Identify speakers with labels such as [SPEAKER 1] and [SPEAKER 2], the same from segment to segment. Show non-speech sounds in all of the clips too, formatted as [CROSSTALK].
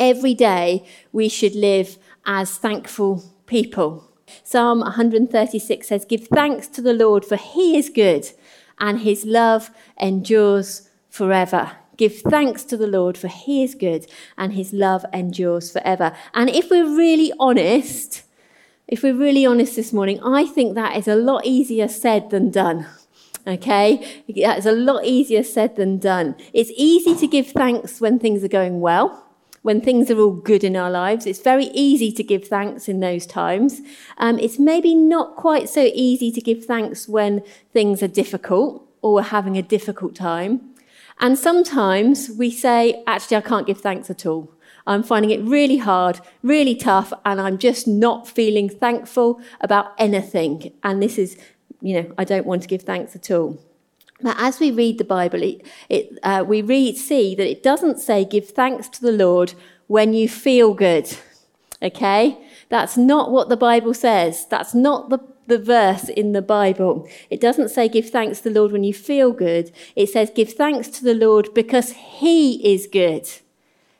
[SPEAKER 1] every day we should live as thankful people. Psalm 136 says, Give thanks to the Lord, for he is good, and his love endures forever. Give thanks to the Lord, for he is good, and his love endures forever. And if we're really honest, if we're really honest this morning, I think that is a lot easier said than done. Okay? That's a lot easier said than done. It's easy to give thanks when things are going well when things are all good in our lives. It's very easy to give thanks in those times. Um, it's maybe not quite so easy to give thanks when things are difficult or we're having a difficult time. And sometimes we say, actually, I can't give thanks at all. I'm finding it really hard, really tough, and I'm just not feeling thankful about anything. And this is, you know, I don't want to give thanks at all. But as we read the Bible, it, it, uh, we read, see that it doesn't say give thanks to the Lord when you feel good. Okay? That's not what the Bible says. That's not the, the verse in the Bible. It doesn't say give thanks to the Lord when you feel good. It says give thanks to the Lord because He is good.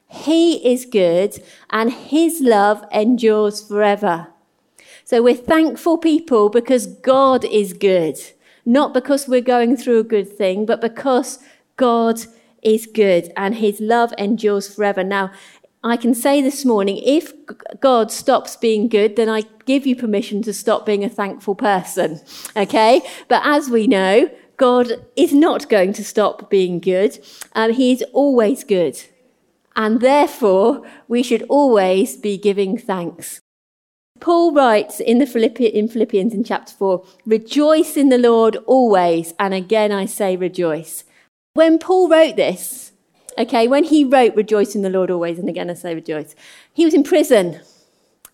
[SPEAKER 1] He is good and His love endures forever. So we're thankful people because God is good not because we're going through a good thing, but because God is good and his love endures forever. Now, I can say this morning if God stops being good, then I give you permission to stop being a thankful person. [LAUGHS] Okay? But as we know, God is not going to stop being good. Um, he is always good. And therefore, we should always be giving thanks. Paul writes in, the Philippi- in Philippians in chapter 4 Rejoice in the Lord always. And again, I say rejoice. When Paul wrote this, okay, when he wrote Rejoice in the Lord always, and again, I say rejoice, he was in prison.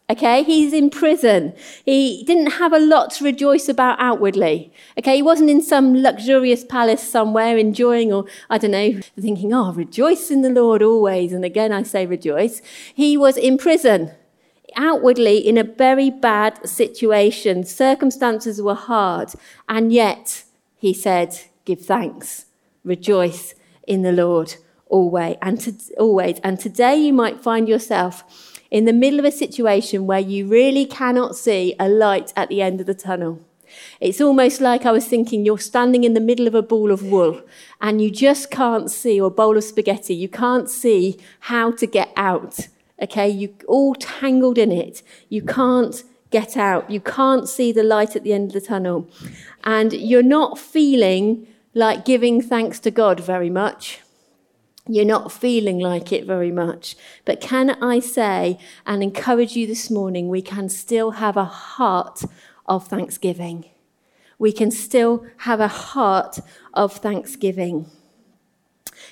[SPEAKER 1] Okay, he's in prison. He didn't have a lot to rejoice about outwardly. Okay, he wasn't in some luxurious palace somewhere enjoying, or I don't know, thinking, oh, rejoice in the Lord always. And again, I say rejoice. He was in prison outwardly in a very bad situation. Circumstances were hard. And yet, he said, give thanks, rejoice in the Lord always. And, to, always. and today you might find yourself in the middle of a situation where you really cannot see a light at the end of the tunnel. It's almost like I was thinking you're standing in the middle of a ball of wool and you just can't see, or a bowl of spaghetti, you can't see how to get out. Okay, you're all tangled in it. You can't get out. You can't see the light at the end of the tunnel. And you're not feeling like giving thanks to God very much. You're not feeling like it very much. But can I say and encourage you this morning, we can still have a heart of thanksgiving. We can still have a heart of thanksgiving.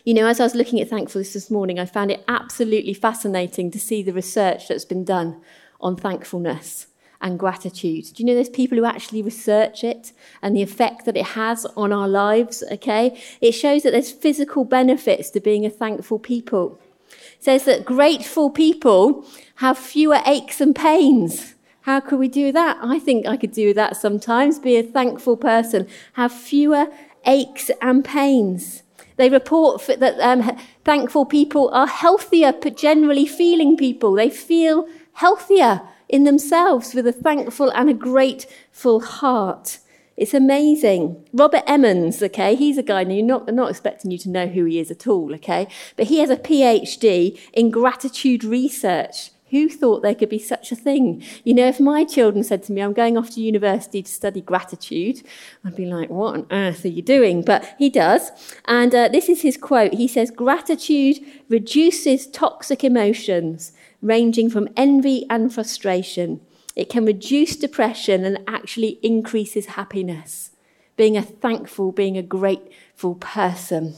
[SPEAKER 1] You know, as I was looking at thankfulness this morning, I found it absolutely fascinating to see the research that's been done on thankfulness and gratitude. Do you know there's people who actually research it and the effect that it has on our lives? Okay. It shows that there's physical benefits to being a thankful people. It says that grateful people have fewer aches and pains. How could we do that? I think I could do that sometimes. Be a thankful person, have fewer aches and pains. They report that um, thankful people are healthier, but generally feeling people. They feel healthier in themselves with a thankful and a grateful heart. It's amazing. Robert Emmons, okay, he's a guy, and you're not, not expecting you to know who he is at all, okay, but he has a PhD in gratitude research. Who thought there could be such a thing? You know, if my children said to me, I'm going off to university to study gratitude, I'd be like, what on earth are you doing? But he does. And uh, this is his quote. He says, Gratitude reduces toxic emotions ranging from envy and frustration. It can reduce depression and actually increases happiness. Being a thankful, being a grateful person.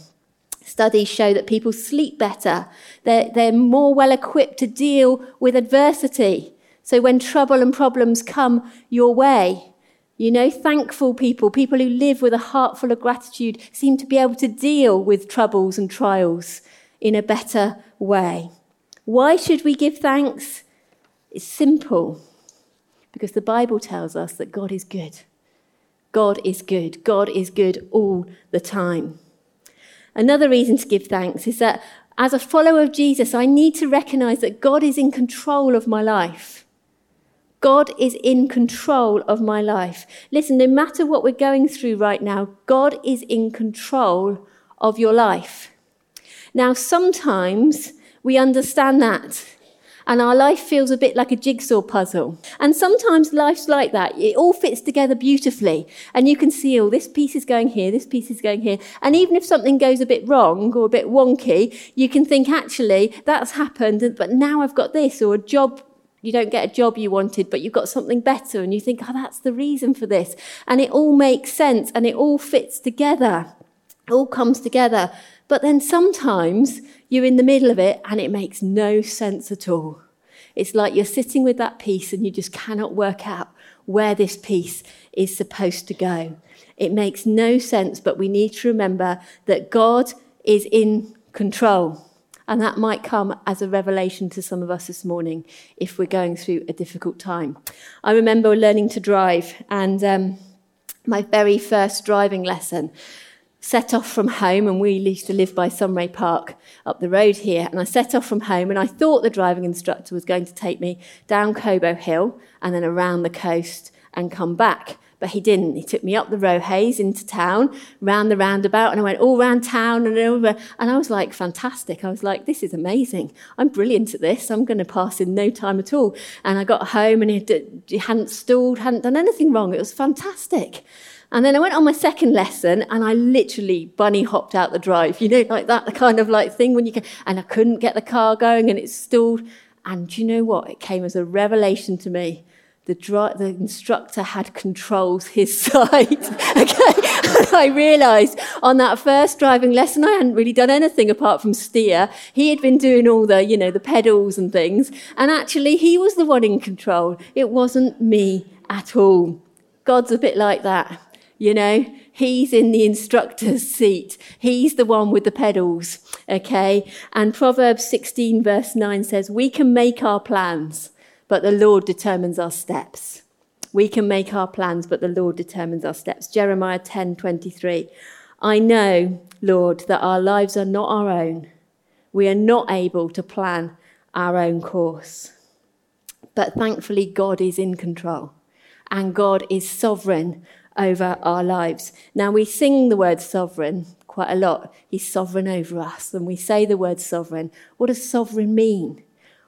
[SPEAKER 1] Studies show that people sleep better. They're, they're more well equipped to deal with adversity. So when trouble and problems come your way, you know, thankful people, people who live with a heart full of gratitude, seem to be able to deal with troubles and trials in a better way. Why should we give thanks? It's simple because the Bible tells us that God is good. God is good. God is good all the time. Another reason to give thanks is that As a follower of Jesus, I need to recognize that God is in control of my life. God is in control of my life. Listen, no matter what we're going through right now, God is in control of your life. Now, sometimes we understand that and our life feels a bit like a jigsaw puzzle. And sometimes life's like that. It all fits together beautifully. And you can see, oh, this piece is going here, this piece is going here. And even if something goes a bit wrong or a bit wonky, you can think, actually, that's happened, but now I've got this, or a job you don't get a job you wanted, but you've got something better, and you think, oh, that's the reason for this. And it all makes sense and it all fits together. All comes together. But then sometimes you're in the middle of it and it makes no sense at all. It's like you're sitting with that piece and you just cannot work out where this piece is supposed to go. It makes no sense, but we need to remember that God is in control. And that might come as a revelation to some of us this morning if we're going through a difficult time. I remember learning to drive, and um, my very first driving lesson set off from home, and we used to live by Sunray Park up the road here. And I set off from home, and I thought the driving instructor was going to take me down Cobo Hill and then around the coast and come back. But he didn't. He took me up the Row into town, round the roundabout, and I went all round town and over. And I was like, fantastic. I was like, this is amazing. I'm brilliant at this. I'm going to pass in no time at all. And I got home and he, he hadn't stalled, hadn't done anything wrong. It was fantastic. And then I went on my second lesson and I literally bunny hopped out the drive, you know, like that kind of like thing when you can, and I couldn't get the car going and it stalled. And do you know what? It came as a revelation to me. The, dri- the instructor had controls his [LAUGHS] side. okay. I realized on that first driving lesson, I hadn't really done anything apart from steer. He had been doing all the, you know, the pedals and things. And actually, he was the one in control. It wasn't me at all. God's a bit like that. You know, he's in the instructor's seat. He's the one with the pedals. Okay. And Proverbs 16 verse 9 says, we can make our plans, but the Lord determines our steps. We can make our plans, but the Lord determines our steps. Jeremiah 10 23. I know, Lord, that our lives are not our own. We are not able to plan our own course. But thankfully, God is in control and God is sovereign over our lives. Now, we sing the word sovereign quite a lot. He's sovereign over us, and we say the word sovereign. What does sovereign mean?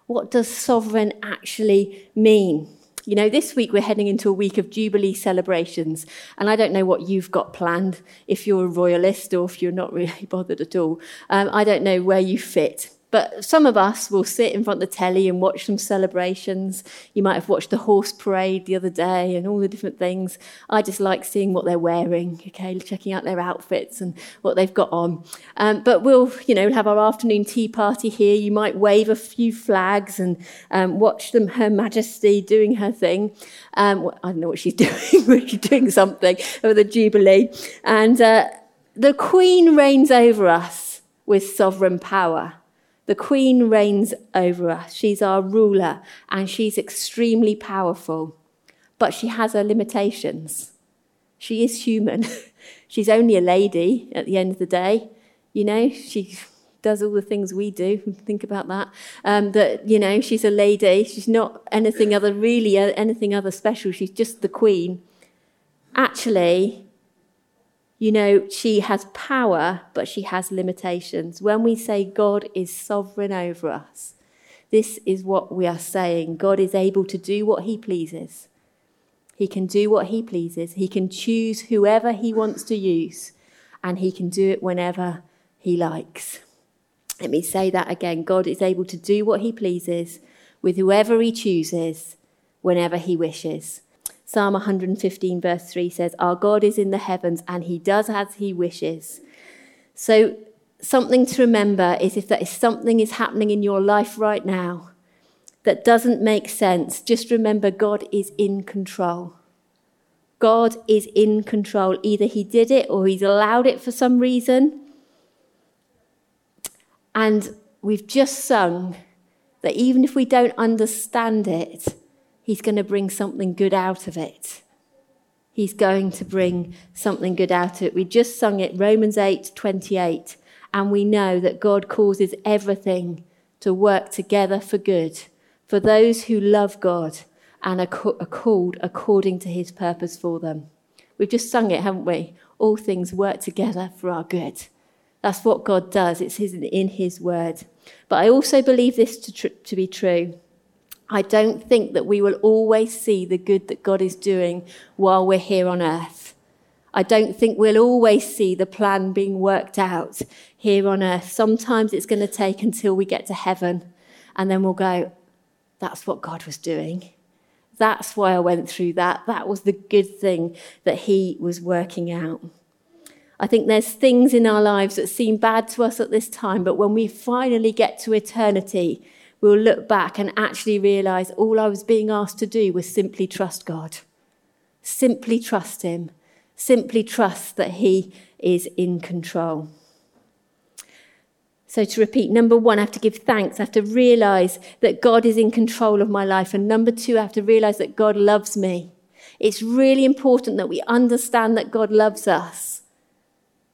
[SPEAKER 1] What does sovereign actually mean? You know, this week we're heading into a week of Jubilee celebrations, and I don't know what you've got planned if you're a royalist or if you're not [LAUGHS] really bothered at all. Um, I don't know where you fit. But some of us will sit in front of the telly and watch some celebrations. You might have watched the horse parade the other day and all the different things. I just like seeing what they're wearing, okay, checking out their outfits and what they've got on. Um, but we'll, you know, have our afternoon tea party here. You might wave a few flags and um, watch them, Her Majesty doing her thing. Um, I don't know what she's [LAUGHS] doing, but she's doing something for the Jubilee. And uh, the Queen reigns over us with sovereign power. The Queen reigns over us. She's our ruler and she's extremely powerful. But she has her limitations. She is human. [LAUGHS] she's only a lady at the end of the day. You know, she does all the things we do. [LAUGHS] Think about that. Um, that, you know, she's a lady. She's not anything other, really, uh, anything other special. She's just the Queen. Actually, you know, she has power, but she has limitations. When we say God is sovereign over us, this is what we are saying. God is able to do what he pleases. He can do what he pleases. He can choose whoever he wants to use, and he can do it whenever he likes. Let me say that again. God is able to do what he pleases with whoever he chooses, whenever he wishes. Psalm 115, verse 3 says, Our God is in the heavens and he does as he wishes. So, something to remember is if there is something is happening in your life right now that doesn't make sense, just remember God is in control. God is in control. Either he did it or he's allowed it for some reason. And we've just sung that even if we don't understand it, He's going to bring something good out of it. He's going to bring something good out of it. We just sung it, Romans 8 28. And we know that God causes everything to work together for good for those who love God and are, called according to his purpose for them. We've just sung it, haven't we? All things work together for our good. That's what God does. It's in his word. But I also believe this to, tr- to be true. I don't think that we will always see the good that God is doing while we're here on earth. I don't think we'll always see the plan being worked out here on earth. Sometimes it's going to take until we get to heaven, and then we'll go, That's what God was doing. That's why I went through that. That was the good thing that He was working out. I think there's things in our lives that seem bad to us at this time, but when we finally get to eternity, we'll look back and actually realize all I was being asked to do was simply trust God. Simply trust Him. Simply trust that He is in control. So, to repeat, number one, I have to give thanks. I have to realize that God is in control of my life. And number two, I have to realize that God loves me. It's really important that we understand that God loves us.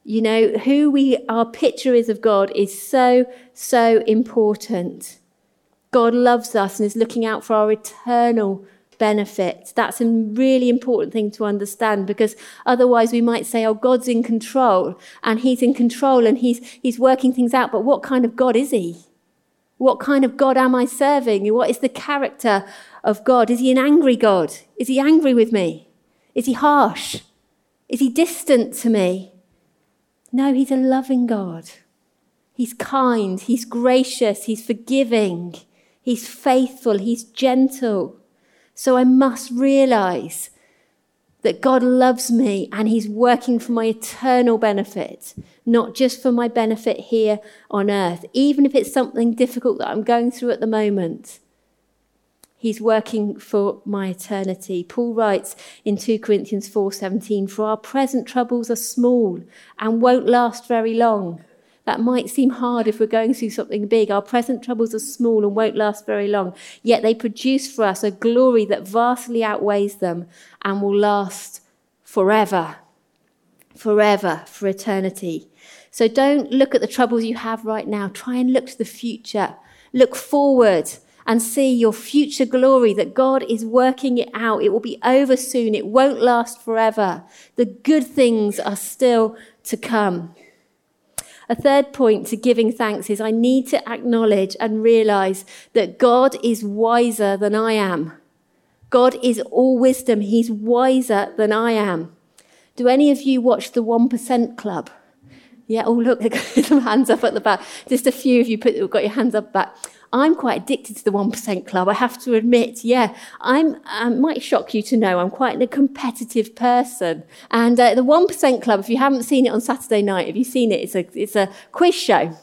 [SPEAKER 1] You know, who we, our picture is of God is so, so important. God loves us and is looking out for our eternal benefit. That's a really important thing to understand because otherwise we might say, oh, God's in control and he's in control and he's, he's working things out. But what kind of God is he? What kind of God am I serving? What is the character of God? Is he an angry God? Is he angry with me? Is he harsh? Is he distant to me? No, he's a loving God. He's kind, he's gracious, he's forgiving, he's faithful, he's gentle. So I must realize that God loves me and he's working for my eternal benefit, not just for my benefit here on earth, even if it's something difficult that I'm going through at the moment. He's working for my eternity. Paul writes in 2 Corinthians 4:17, "For our present troubles are small and won't last very long." That might seem hard if we're going through something big. Our present troubles are small and won't last very long. Yet they produce for us a glory that vastly outweighs them and will last forever. Forever, for eternity. So don't look at the troubles you have right now. Try and look to the future. Look forward and see your future glory that God is working it out. It will be over soon. It won't last forever. The good things are still to come. A third point to giving thanks is I need to acknowledge and realize that God is wiser than I am. God is all wisdom. He's wiser than I am. Do any of you watch the 1% Club? Yeah, oh, look, [LAUGHS] some hands up at the back. Just a few of you put, got your hands up back. I'm quite addicted to the 1% club, I have to admit. Yeah, I'm, um, might shock you to know I'm quite a competitive person. And uh, the 1% club, if you haven't seen it on Saturday night, have you seen it? It's a, it's a quiz show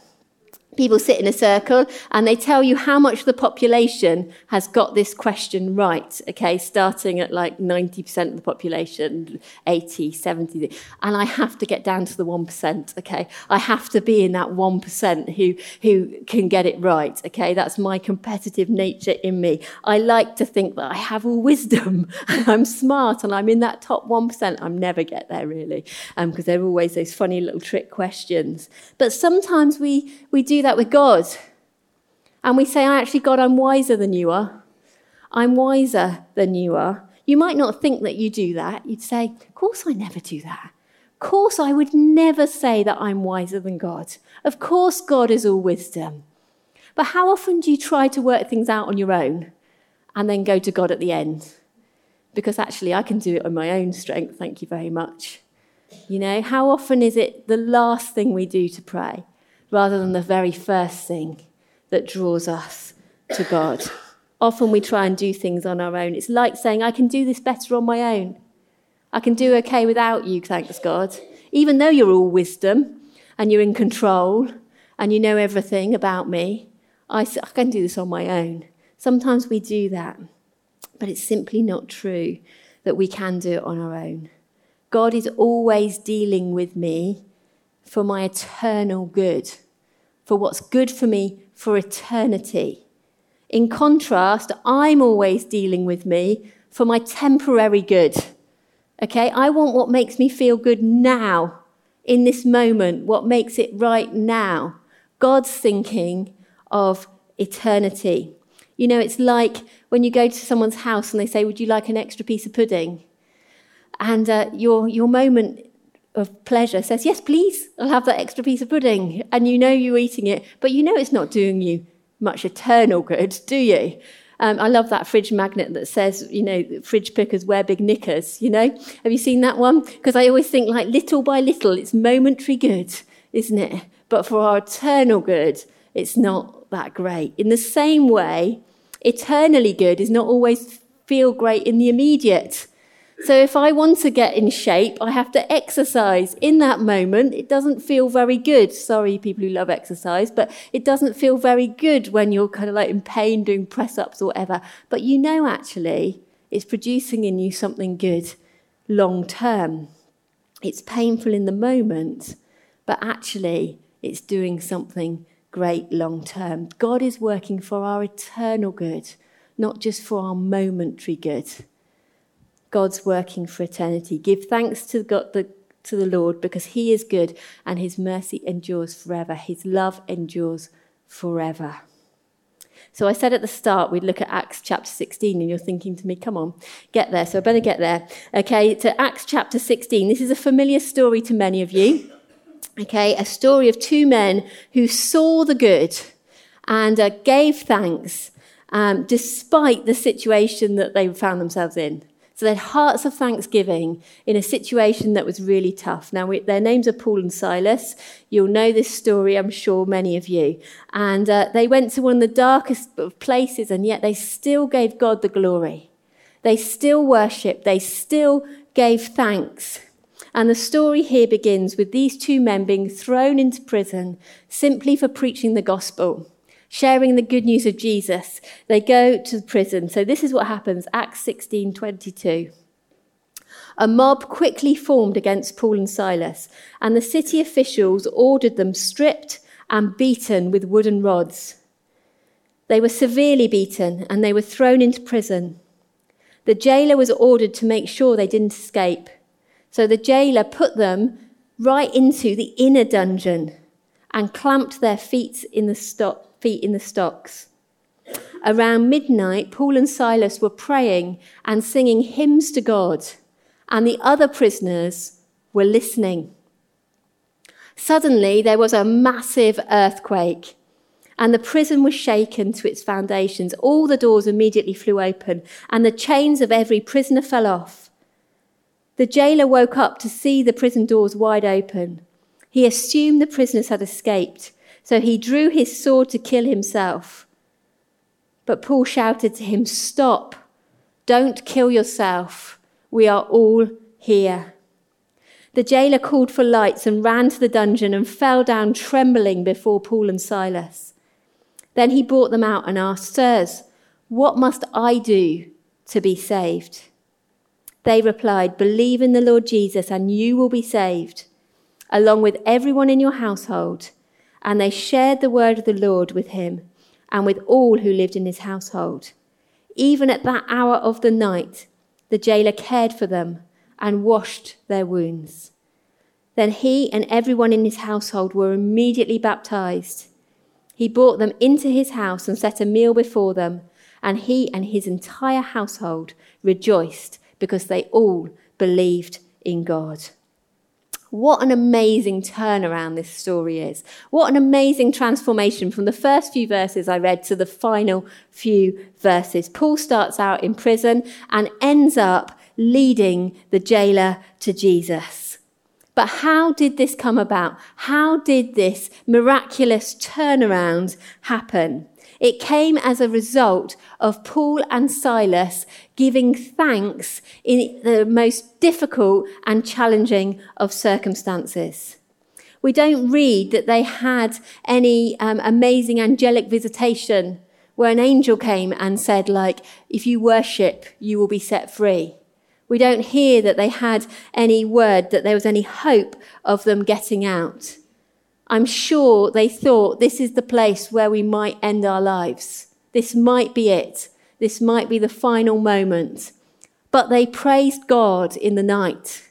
[SPEAKER 1] people sit in a circle and they tell you how much the population has got this question right okay starting at like 90% of the population 80 70 and i have to get down to the 1% okay? I have to be in that 1% who who can get it right okay? That's my competitive nature in me. I like to think that i have all wisdom [LAUGHS] and i'm smart and i'm in that top 1% i'm never get there really because um, there are always those funny little trick questions. But sometimes we we do that with God. And we say, actually, God, I'm wiser than you are. I'm wiser than you are. You might not think that you do that. You'd say, Of course, I never do that. Of course, I would never say that I'm wiser than God. Of course, God is all wisdom. But how often do you try to work things out on your own and then go to God at the end? Because actually, I can do it on my own strength. Thank you very much. You know, how often is it the last thing we do to pray? Rather than the very first thing that draws us to God. Often we try and do things on our own. It's like saying, I can do this better on my own. I can do okay without you, thanks God. Even though you're all wisdom and you're in control and you know everything about me, I, I can do this on my own. Sometimes we do that, but it's simply not true that we can do it on our own. God is always dealing with me for my eternal good, for what's good for me for eternity. In contrast, I'm always dealing with me for my temporary good. Okay, I want what makes me feel good now, in this moment, what makes it right now. God's thinking of eternity. You know, it's like when you go to someone's house and they say, Would you like an extra piece of pudding? And uh, your, your moment of pleasure says, Yes, please, I'll have that extra piece of pudding. And you know you're eating it, but you know it's not doing you much eternal good, do you? Um, I love that fridge magnet that says, you know, fridge pickers wear big knickers, you know? Have you seen that one? Because I always think, like, little by little, it's momentary good, isn't it? But for our eternal good, it's not that great. In the same way, eternally good is not always feel great in the immediate. So if I want to get in shape, I have to exercise in that moment. It doesn't feel very good. Sorry, people who love exercise, but it doesn't feel very good when you're kind of like in pain doing press ups or whatever. But you know, actually, it's producing in you something good long term. It's painful in the moment, but actually, it's doing something great long term. God is working for our eternal good, not just for our momentary good. God's working for eternity. Give thanks to God, the, to the Lord because he is good and his mercy endures forever. His love endures forever. So I said at the start we'd look at Acts chapter 16, and you're thinking to me, come on, get there. So I better get there. Okay, to Acts chapter 16. This is a familiar story to many of you. Okay, a story of two men who saw the good and uh, gave thanks um, despite the situation that they found themselves in. So had hearts of thanksgiving in a situation that was really tough. Now, we, their names are Paul and Silas. You'll know this story, I'm sure, many of you. And uh, they went to one of the darkest of places, and yet they still gave God the glory. They still worshipped. They still gave thanks. And the story here begins with these two men being thrown into prison simply for preaching the gospel sharing the good news of Jesus. They go to the prison. So this is what happens Acts 16 22. A mob quickly formed against Paul and Silas, and the city officials ordered them stripped and beaten with wooden rods. They were severely beaten and they were thrown into prison. The jailer was ordered to make sure they didn't escape. So the jailer put them right into the inner dungeon and clamped their feet in the stock feet in the stocks. Around midnight, Paul and Silas were praying and singing hymns to God, and the other prisoners were listening. Suddenly, there was a massive earthquake, and the prison was shaken to its foundations. All the doors immediately flew open, and the chains of every prisoner fell off. The jailer woke up to see the prison doors wide open. He assumed the prisoners had escaped so he drew his sword to kill himself. But Paul shouted to him, Stop! Don't kill yourself. We are all here. The jailer called for lights and ran to the dungeon and fell down trembling before Paul and Silas. Then he brought them out and asked, Sirs, what must I do to be saved? They replied, Believe in the Lord Jesus and you will be saved, along with everyone in your household and they shared the word of the Lord with him and with all who lived in his household. Even at that hour of the night, the jailer cared for them and washed their wounds. Then he and everyone in his household were immediately baptized. He brought them into his house and set a meal before them, and he and his entire household rejoiced because they all believed in God. What an amazing turnaround this story is. What an amazing transformation from the first few verses I read to the final few verses. Paul starts out in prison and ends up leading the jailer to Jesus. But how did this come about? How did this miraculous turnaround happen? It came as a result of Paul and Silas giving thanks in the most difficult and challenging of circumstances. We don't read that they had any um, amazing angelic visitation where an angel came and said, like, if you worship, you will be set free. We don't hear that they had any word that there was any hope of them getting out. I'm sure they thought this is the place where we might end our lives. This might be it. This might be the final moment. But they praised God in the night.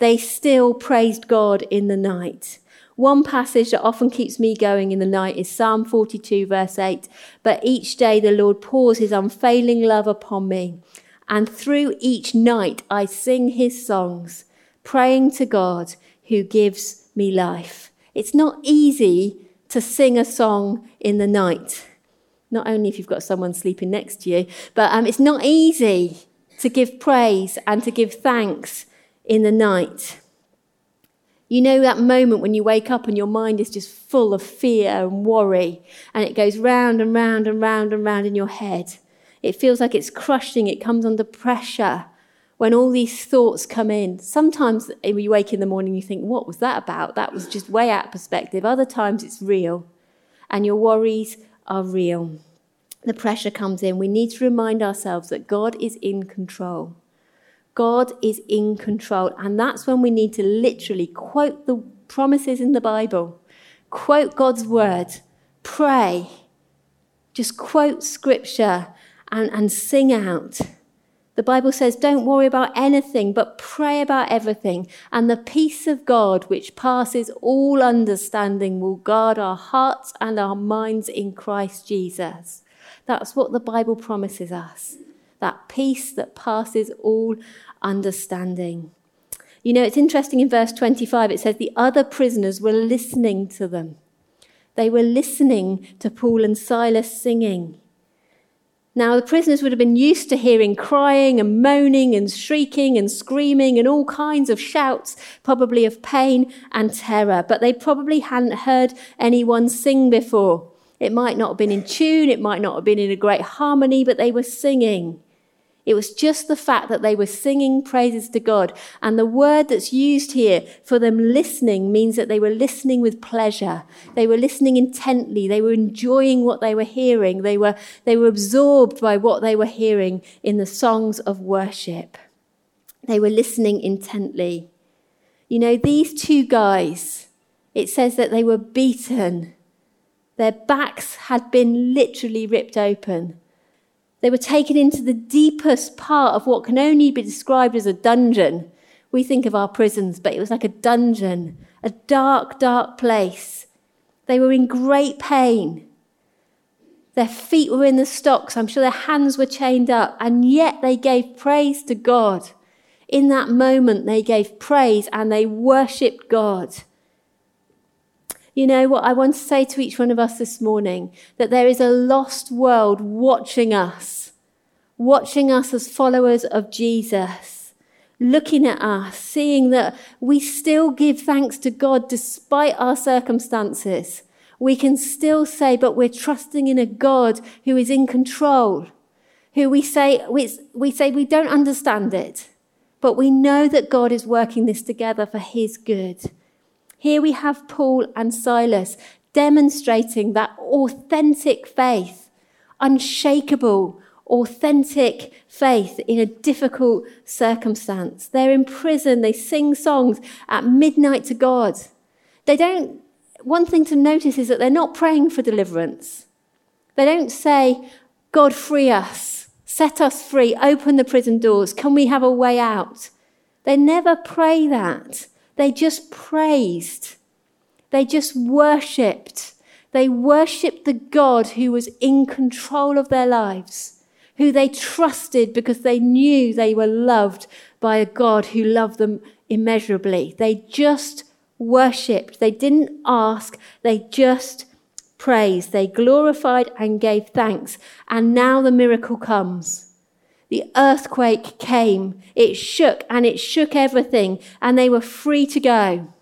[SPEAKER 1] they still praised God in the night. One passage that often keeps me going in the night is Psalm 42, verse 8. But each day the Lord pours his unfailing love upon me. And through each night I sing his songs, praying to God who gives me life. It's not easy to sing a song in the night. Not only if you've got someone sleeping next to you, but um, it's not easy to give praise and to give thanks in the night. You know that moment when you wake up and your mind is just full of fear and worry, and it goes round and round and round and round in your head. It feels like it's crushing, it comes under pressure when all these thoughts come in. Sometimes you wake in the morning, you think, What was that about? That was just way out of perspective. Other times it's real, and your worries are real. The pressure comes in. We need to remind ourselves that God is in control. God is in control. And that's when we need to literally quote the promises in the Bible, quote God's word, pray, just quote scripture and, and sing out. The Bible says, don't worry about anything, but pray about everything. And the peace of God, which passes all understanding, will guard our hearts and our minds in Christ Jesus. That's what the Bible promises us that peace that passes all understanding. You know, it's interesting in verse 25, it says, The other prisoners were listening to them. They were listening to Paul and Silas singing. Now, the prisoners would have been used to hearing crying and moaning and shrieking and screaming and all kinds of shouts, probably of pain and terror, but they probably hadn't heard anyone sing before. It might not have been in tune, it might not have been in a great harmony, but they were singing. It was just the fact that they were singing praises to God. And the word that's used here for them listening means that they were listening with pleasure. They were listening intently. They were enjoying what they were hearing. They were, they were absorbed by what they were hearing in the songs of worship. They were listening intently. You know, these two guys, it says that they were beaten. Their backs had been literally ripped open. They were taken into the deepest part of what can only be described as a dungeon. We think of our prisons, but it was like a dungeon, a dark, dark place. They were in great pain. Their feet were in the stocks. I'm sure their hands were chained up. And yet they gave praise to God. In that moment, they gave praise and they worshipped God. You know what I want to say to each one of us this morning? That there is a lost world watching us, watching us as followers of Jesus, looking at us, seeing that we still give thanks to God despite our circumstances. We can still say, but we're trusting in a God who is in control, who we say, we, we say we don't understand it, but we know that God is working this together for his good. Here we have Paul and Silas demonstrating that authentic faith, unshakable, authentic faith in a difficult circumstance. They're in prison, they sing songs at midnight to God. They don't, one thing to notice is that they're not praying for deliverance. They don't say, God, free us, set us free, open the prison doors, can we have a way out? They never pray that. They just praised. They just worshipped. They worshipped the God who was in control of their lives, who they trusted because they knew they were loved by a God who loved them immeasurably. They just worshipped. They didn't ask, they just praised. They glorified and gave thanks. And now the miracle comes the earthquake came. It shook and it shook everything, and they were free to go.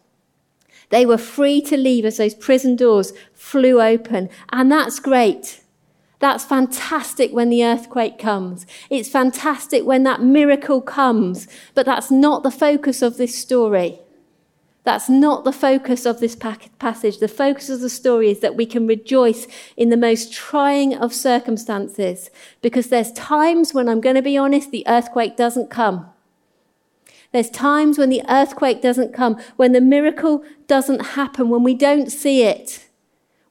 [SPEAKER 1] They were free to leave as those prison doors flew open. And that's great. That's fantastic when the earthquake comes. It's fantastic when that miracle comes. But that's not the focus of this story. That's not the focus of this passage. The focus of the story is that we can rejoice in the most trying of circumstances because there's times when I'm going to be honest, the earthquake doesn't come. There's times when the earthquake doesn't come, when the miracle doesn't happen, when we don't see it,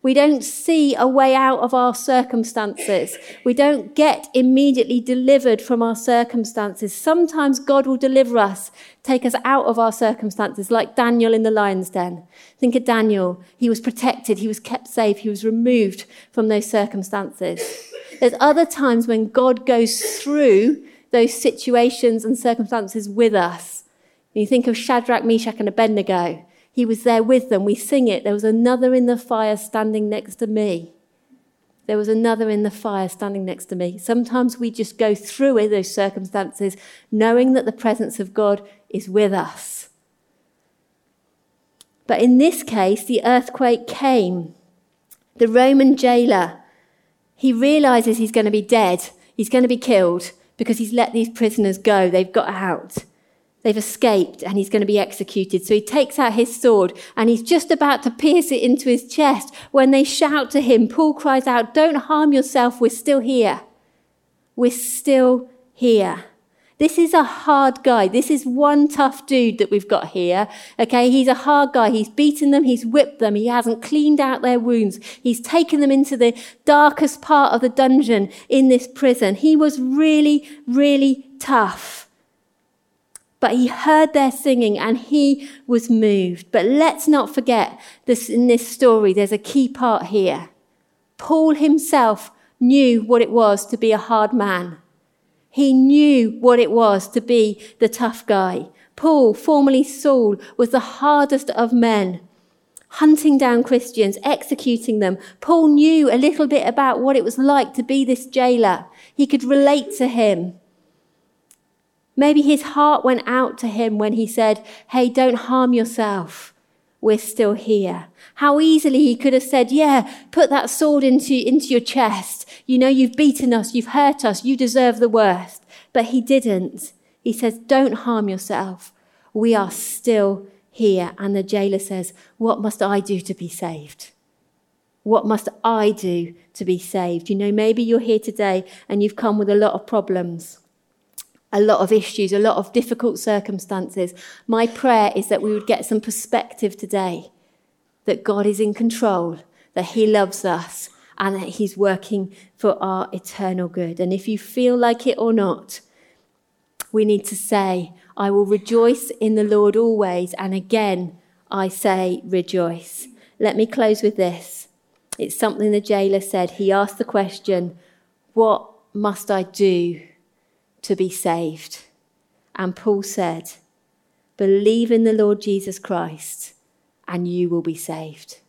[SPEAKER 1] We don't see a way out of our circumstances. We don't get immediately delivered from our circumstances. Sometimes God will deliver us, take us out of our circumstances, like Daniel in the lion's den. Think of Daniel. He was protected, he was kept safe, he was removed from those circumstances. There's other times when God goes through those situations and circumstances with us. You think of Shadrach, Meshach, and Abednego. He was there with them. We sing it. There was another in the fire standing next to me. There was another in the fire standing next to me. Sometimes we just go through it, those circumstances, knowing that the presence of God is with us. But in this case, the earthquake came. The Roman jailer, he realizes he's going to be dead. He's going to be killed because he's let these prisoners go. They've got out. They've escaped and he's going to be executed. So he takes out his sword and he's just about to pierce it into his chest when they shout to him. Paul cries out, Don't harm yourself. We're still here. We're still here. This is a hard guy. This is one tough dude that we've got here. Okay. He's a hard guy. He's beaten them. He's whipped them. He hasn't cleaned out their wounds. He's taken them into the darkest part of the dungeon in this prison. He was really, really tough. But he heard their singing and he was moved. But let's not forget this in this story, there's a key part here. Paul himself knew what it was to be a hard man. He knew what it was to be the tough guy. Paul, formerly Saul, was the hardest of men, hunting down Christians, executing them. Paul knew a little bit about what it was like to be this jailer. He could relate to him. Maybe his heart went out to him when he said, Hey, don't harm yourself. We're still here. How easily he could have said, Yeah, put that sword into, into your chest. You know, you've beaten us, you've hurt us, you deserve the worst. But he didn't. He says, Don't harm yourself. We are still here. And the jailer says, What must I do to be saved? What must I do to be saved? You know, maybe you're here today and you've come with a lot of problems a lot of issues, a lot of difficult circumstances. My prayer is that we would get some perspective today that God is in control, that He loves us, and that He's working for our eternal good. And if you feel like it or not, we need to say, I will rejoice in the Lord always. And again, I say, rejoice. Let me close with this. It's something the jailer said. He asked the question, What must I do to be saved. And Paul said, Believe in the Lord Jesus Christ, and you will be saved.